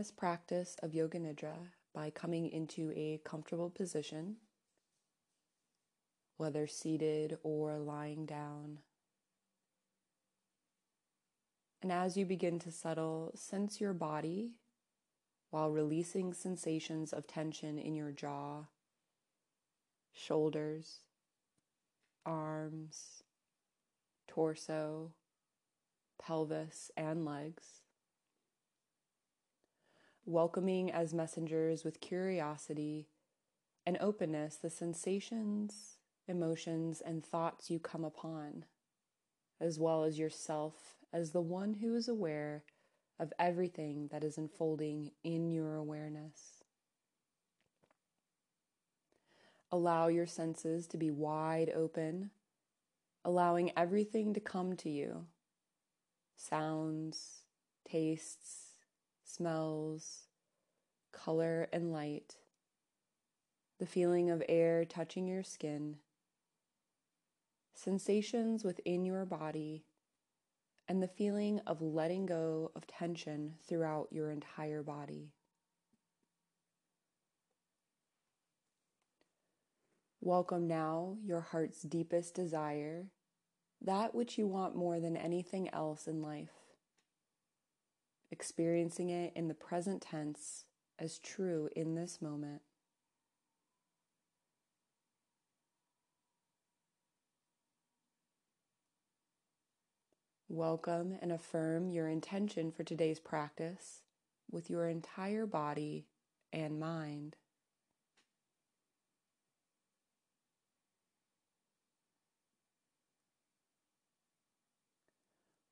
this practice of Yoga Nidra by coming into a comfortable position, whether seated or lying down. And as you begin to settle, sense your body while releasing sensations of tension in your jaw, shoulders, arms, torso, pelvis, and legs. Welcoming as messengers with curiosity and openness the sensations, emotions, and thoughts you come upon, as well as yourself as the one who is aware of everything that is unfolding in your awareness. Allow your senses to be wide open, allowing everything to come to you sounds, tastes, smells, color, and light, the feeling of air touching your skin, sensations within your body and the feeling of letting go of tension throughout your entire body. Welcome now your heart's deepest desire, that which you want more than anything else in life. Experiencing it in the present tense as true in this moment. Welcome and affirm your intention for today's practice with your entire body and mind.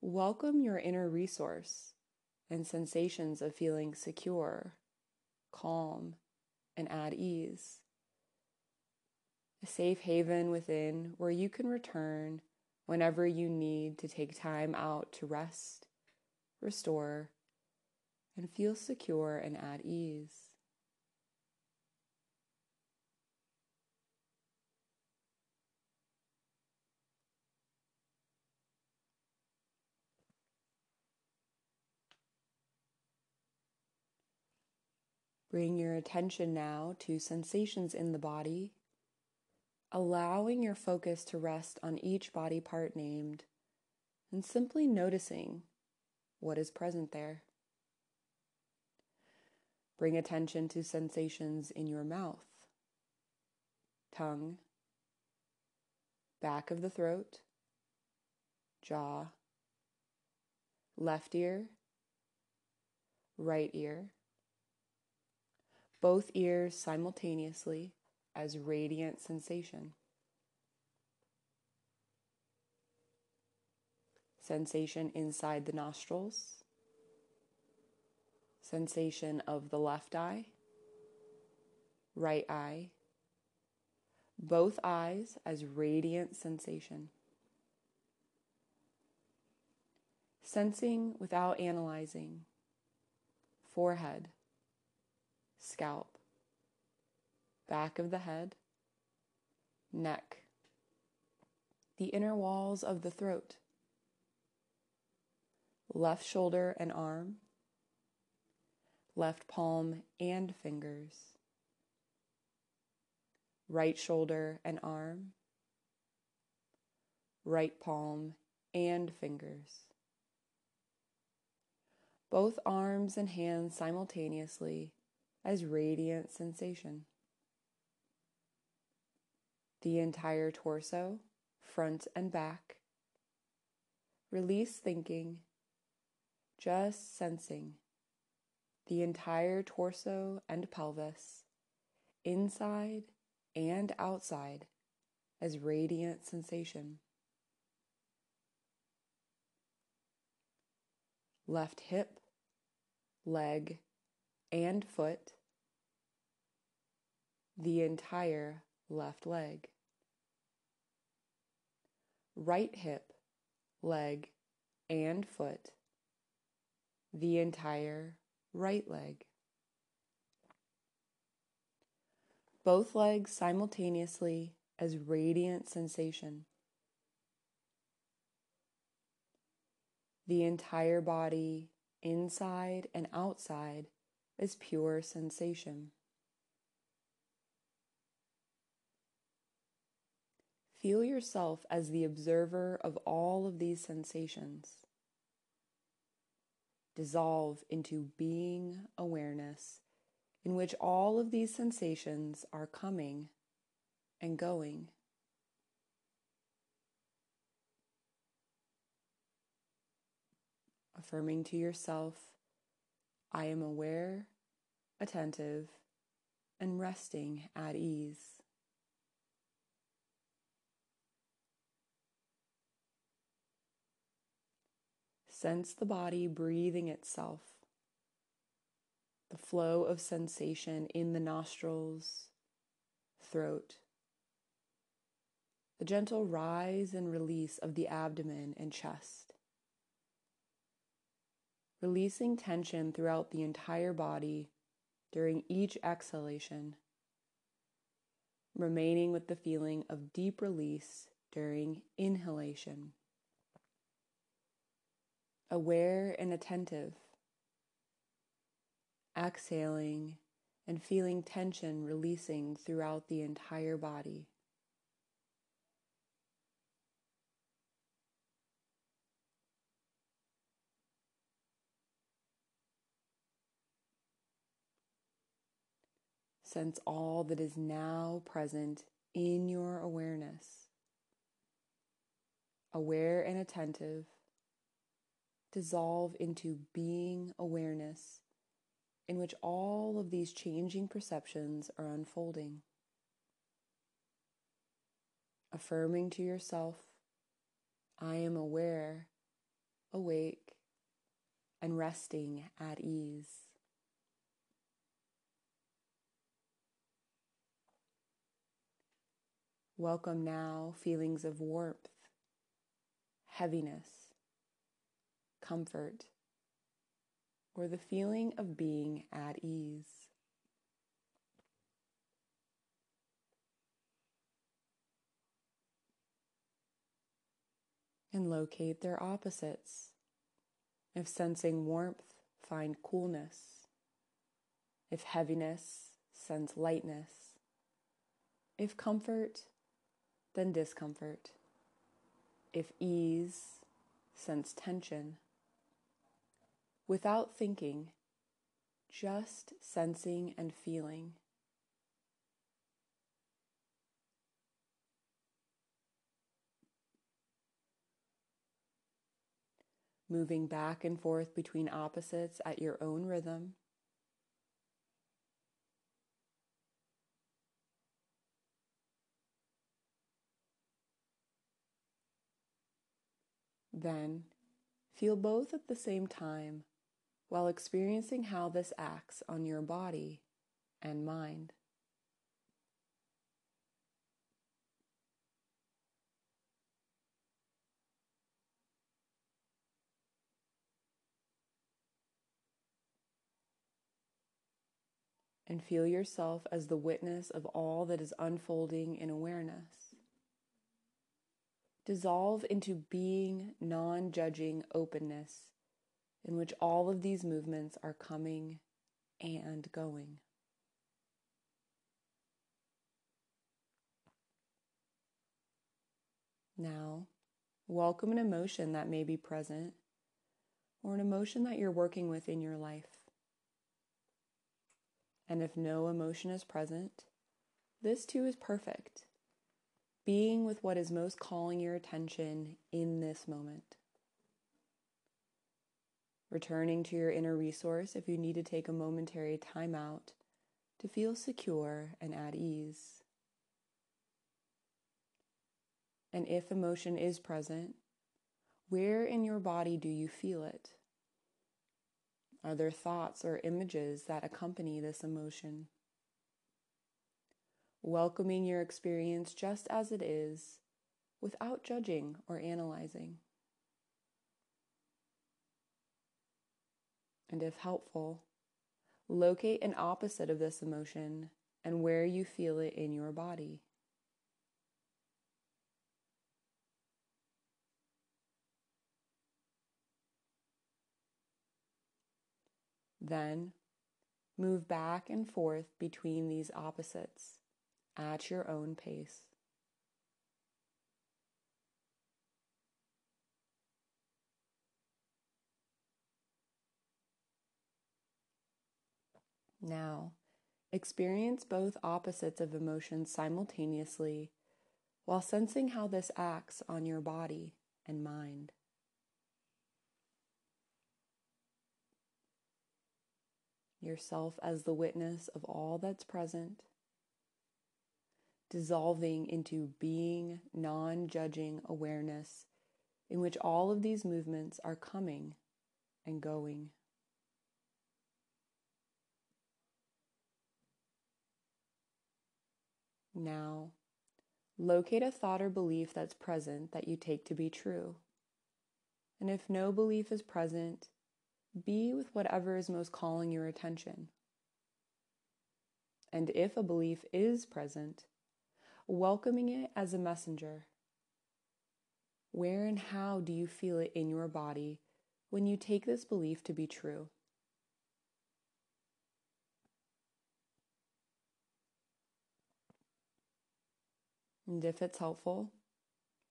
Welcome your inner resource and sensations of feeling secure, calm, and at ease. A safe haven within where you can return whenever you need to take time out to rest, restore, and feel secure and at ease. Bring your attention now to sensations in the body allowing your focus to rest on each body part named and simply noticing what is present there. Bring attention to sensations in your mouth, tongue, back of the throat, jaw, left ear, right ear, both ears simultaneously as radiant sensation. Sensation inside the nostrils, sensation of the left eye, right eye, both eyes as radiant sensation. Sensing without analyzing, forehead, scalp, back of the head, neck, the inner walls of the throat, left shoulder and arm, left palm and fingers, right shoulder and arm, right palm and fingers. Both arms and hands simultaneously as radiant sensation the entire torso, front and back. Release thinking, just sensing the entire torso and pelvis, inside and outside, as radiant sensation. Left hip, leg, and foot, the entire left leg. Right hip, leg, and foot. The entire right leg. Both legs simultaneously as radiant sensation. The entire body, inside and outside, as pure sensation. Feel yourself as the observer of all of these sensations. Dissolve into being awareness, in which all of these sensations are coming and going. Affirming to yourself, I am aware, attentive, and resting at ease. Sense the body breathing itself, the flow of sensation in the nostrils, throat, the gentle rise and release of the abdomen and chest, releasing tension throughout the entire body during each exhalation, remaining with the feeling of deep release during inhalation aware and attentive, exhaling and feeling tension releasing throughout the entire body. Sense all that is now present in your awareness. Aware and attentive dissolve into being awareness, in which all of these changing perceptions are unfolding. Affirming to yourself, I am aware, awake, and resting at ease. Welcome now feelings of warmth, heaviness, comfort, or the feeling of being at ease. And locate their opposites. If sensing warmth, find coolness. If heaviness, sense lightness. If comfort, then discomfort. If ease, sense tension without thinking, just sensing and feeling. Moving back and forth between opposites at your own rhythm. Then feel both at the same time while experiencing how this acts on your body and mind. And feel yourself as the witness of all that is unfolding in awareness. Dissolve into being non judging openness in which all of these movements are coming and going. Now, welcome an emotion that may be present or an emotion that you're working with in your life. And if no emotion is present, this too is perfect. Being with what is most calling your attention in this moment returning to your inner resource if you need to take a momentary time out to feel secure and at ease. And if emotion is present, where in your body do you feel it? Are there thoughts or images that accompany this emotion? Welcoming your experience just as it is without judging or analyzing. and if helpful, locate an opposite of this emotion and where you feel it in your body. Then, Move back and forth between these opposites at your own pace. Now, experience both opposites of emotion simultaneously while sensing how this acts on your body and mind. Yourself as the witness of all that's present, dissolving into being, non judging awareness in which all of these movements are coming and going. Now, locate a thought or belief that's present that you take to be true. And if no belief is present, be with whatever is most calling your attention. And if a belief is present, welcoming it as a messenger. Where and how do you feel it in your body when you take this belief to be true? And if it's helpful,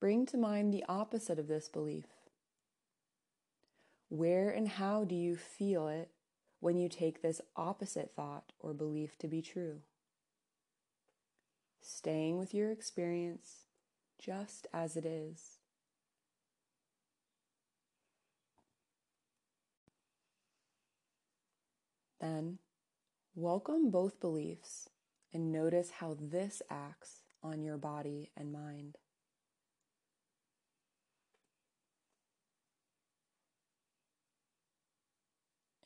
bring to mind the opposite of this belief. Where and how do you feel it when you take this opposite thought or belief to be true? Staying with your experience just as it is. Then, welcome both beliefs and notice how this acts on your body and mind.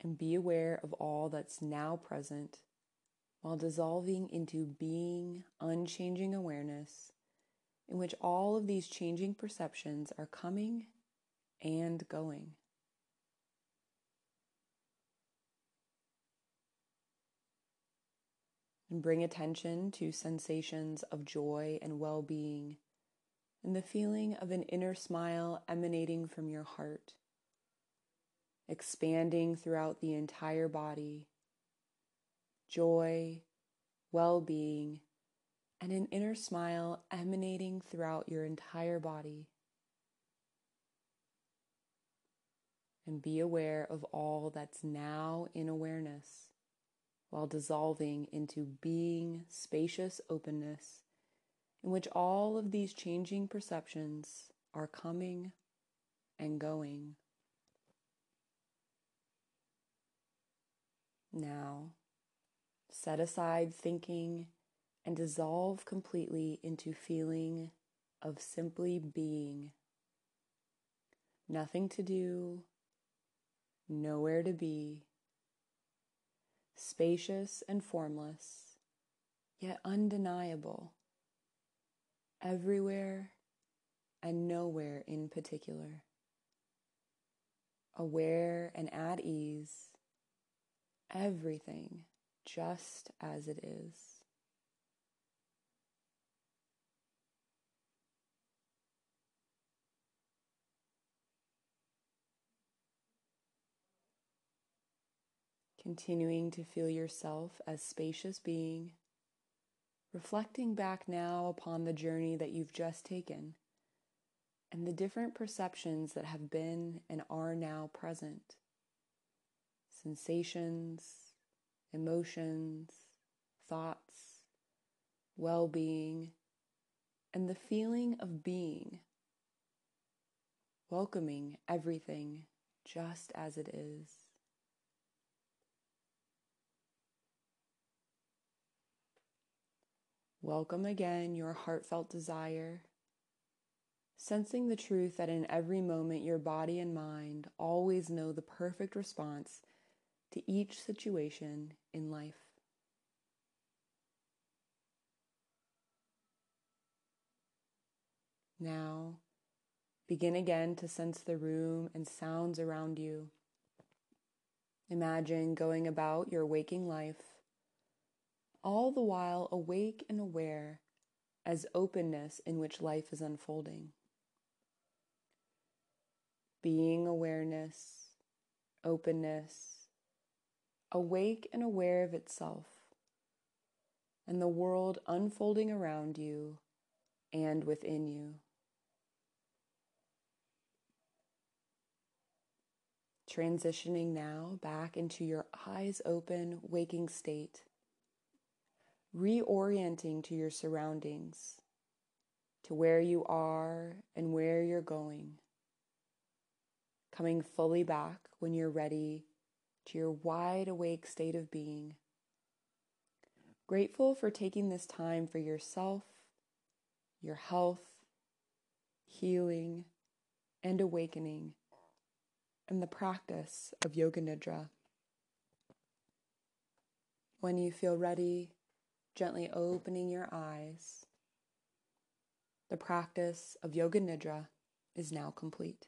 And be aware of all that's now present while dissolving into being, unchanging awareness in which all of these changing perceptions are coming and going. and bring attention to sensations of joy and well being, and the feeling of an inner smile emanating from your heart, expanding throughout the entire body. Joy, well being, and an inner smile emanating throughout your entire body. And be aware of all that's now in awareness while dissolving into being spacious openness in which all of these changing perceptions are coming and going. Now, set aside thinking and dissolve completely into feeling of simply being. Nothing to do, nowhere to be. Spacious and formless, yet undeniable, everywhere and nowhere in particular, aware and at ease, everything just as it is. continuing to feel yourself as spacious being, reflecting back now upon the journey that you've just taken and the different perceptions that have been and are now present sensations, emotions, thoughts, well being, and the feeling of being, welcoming everything just as it is. Welcome again your heartfelt desire, sensing the truth that in every moment your body and mind always know the perfect response to each situation in life. Now, begin again to sense the room and sounds around you. Imagine going about your waking life all the while awake and aware as openness in which life is unfolding. Being awareness, openness, awake and aware of itself, and the world unfolding around you and within you. Transitioning now back into your eyes open waking state, reorienting to your surroundings, to where you are and where you're going. Coming fully back when you're ready to your wide awake state of being. Grateful for taking this time for yourself, your health, healing, and awakening and the practice of Yoga Nidra. When you feel ready, gently opening your eyes. The practice of Yoga Nidra is now complete.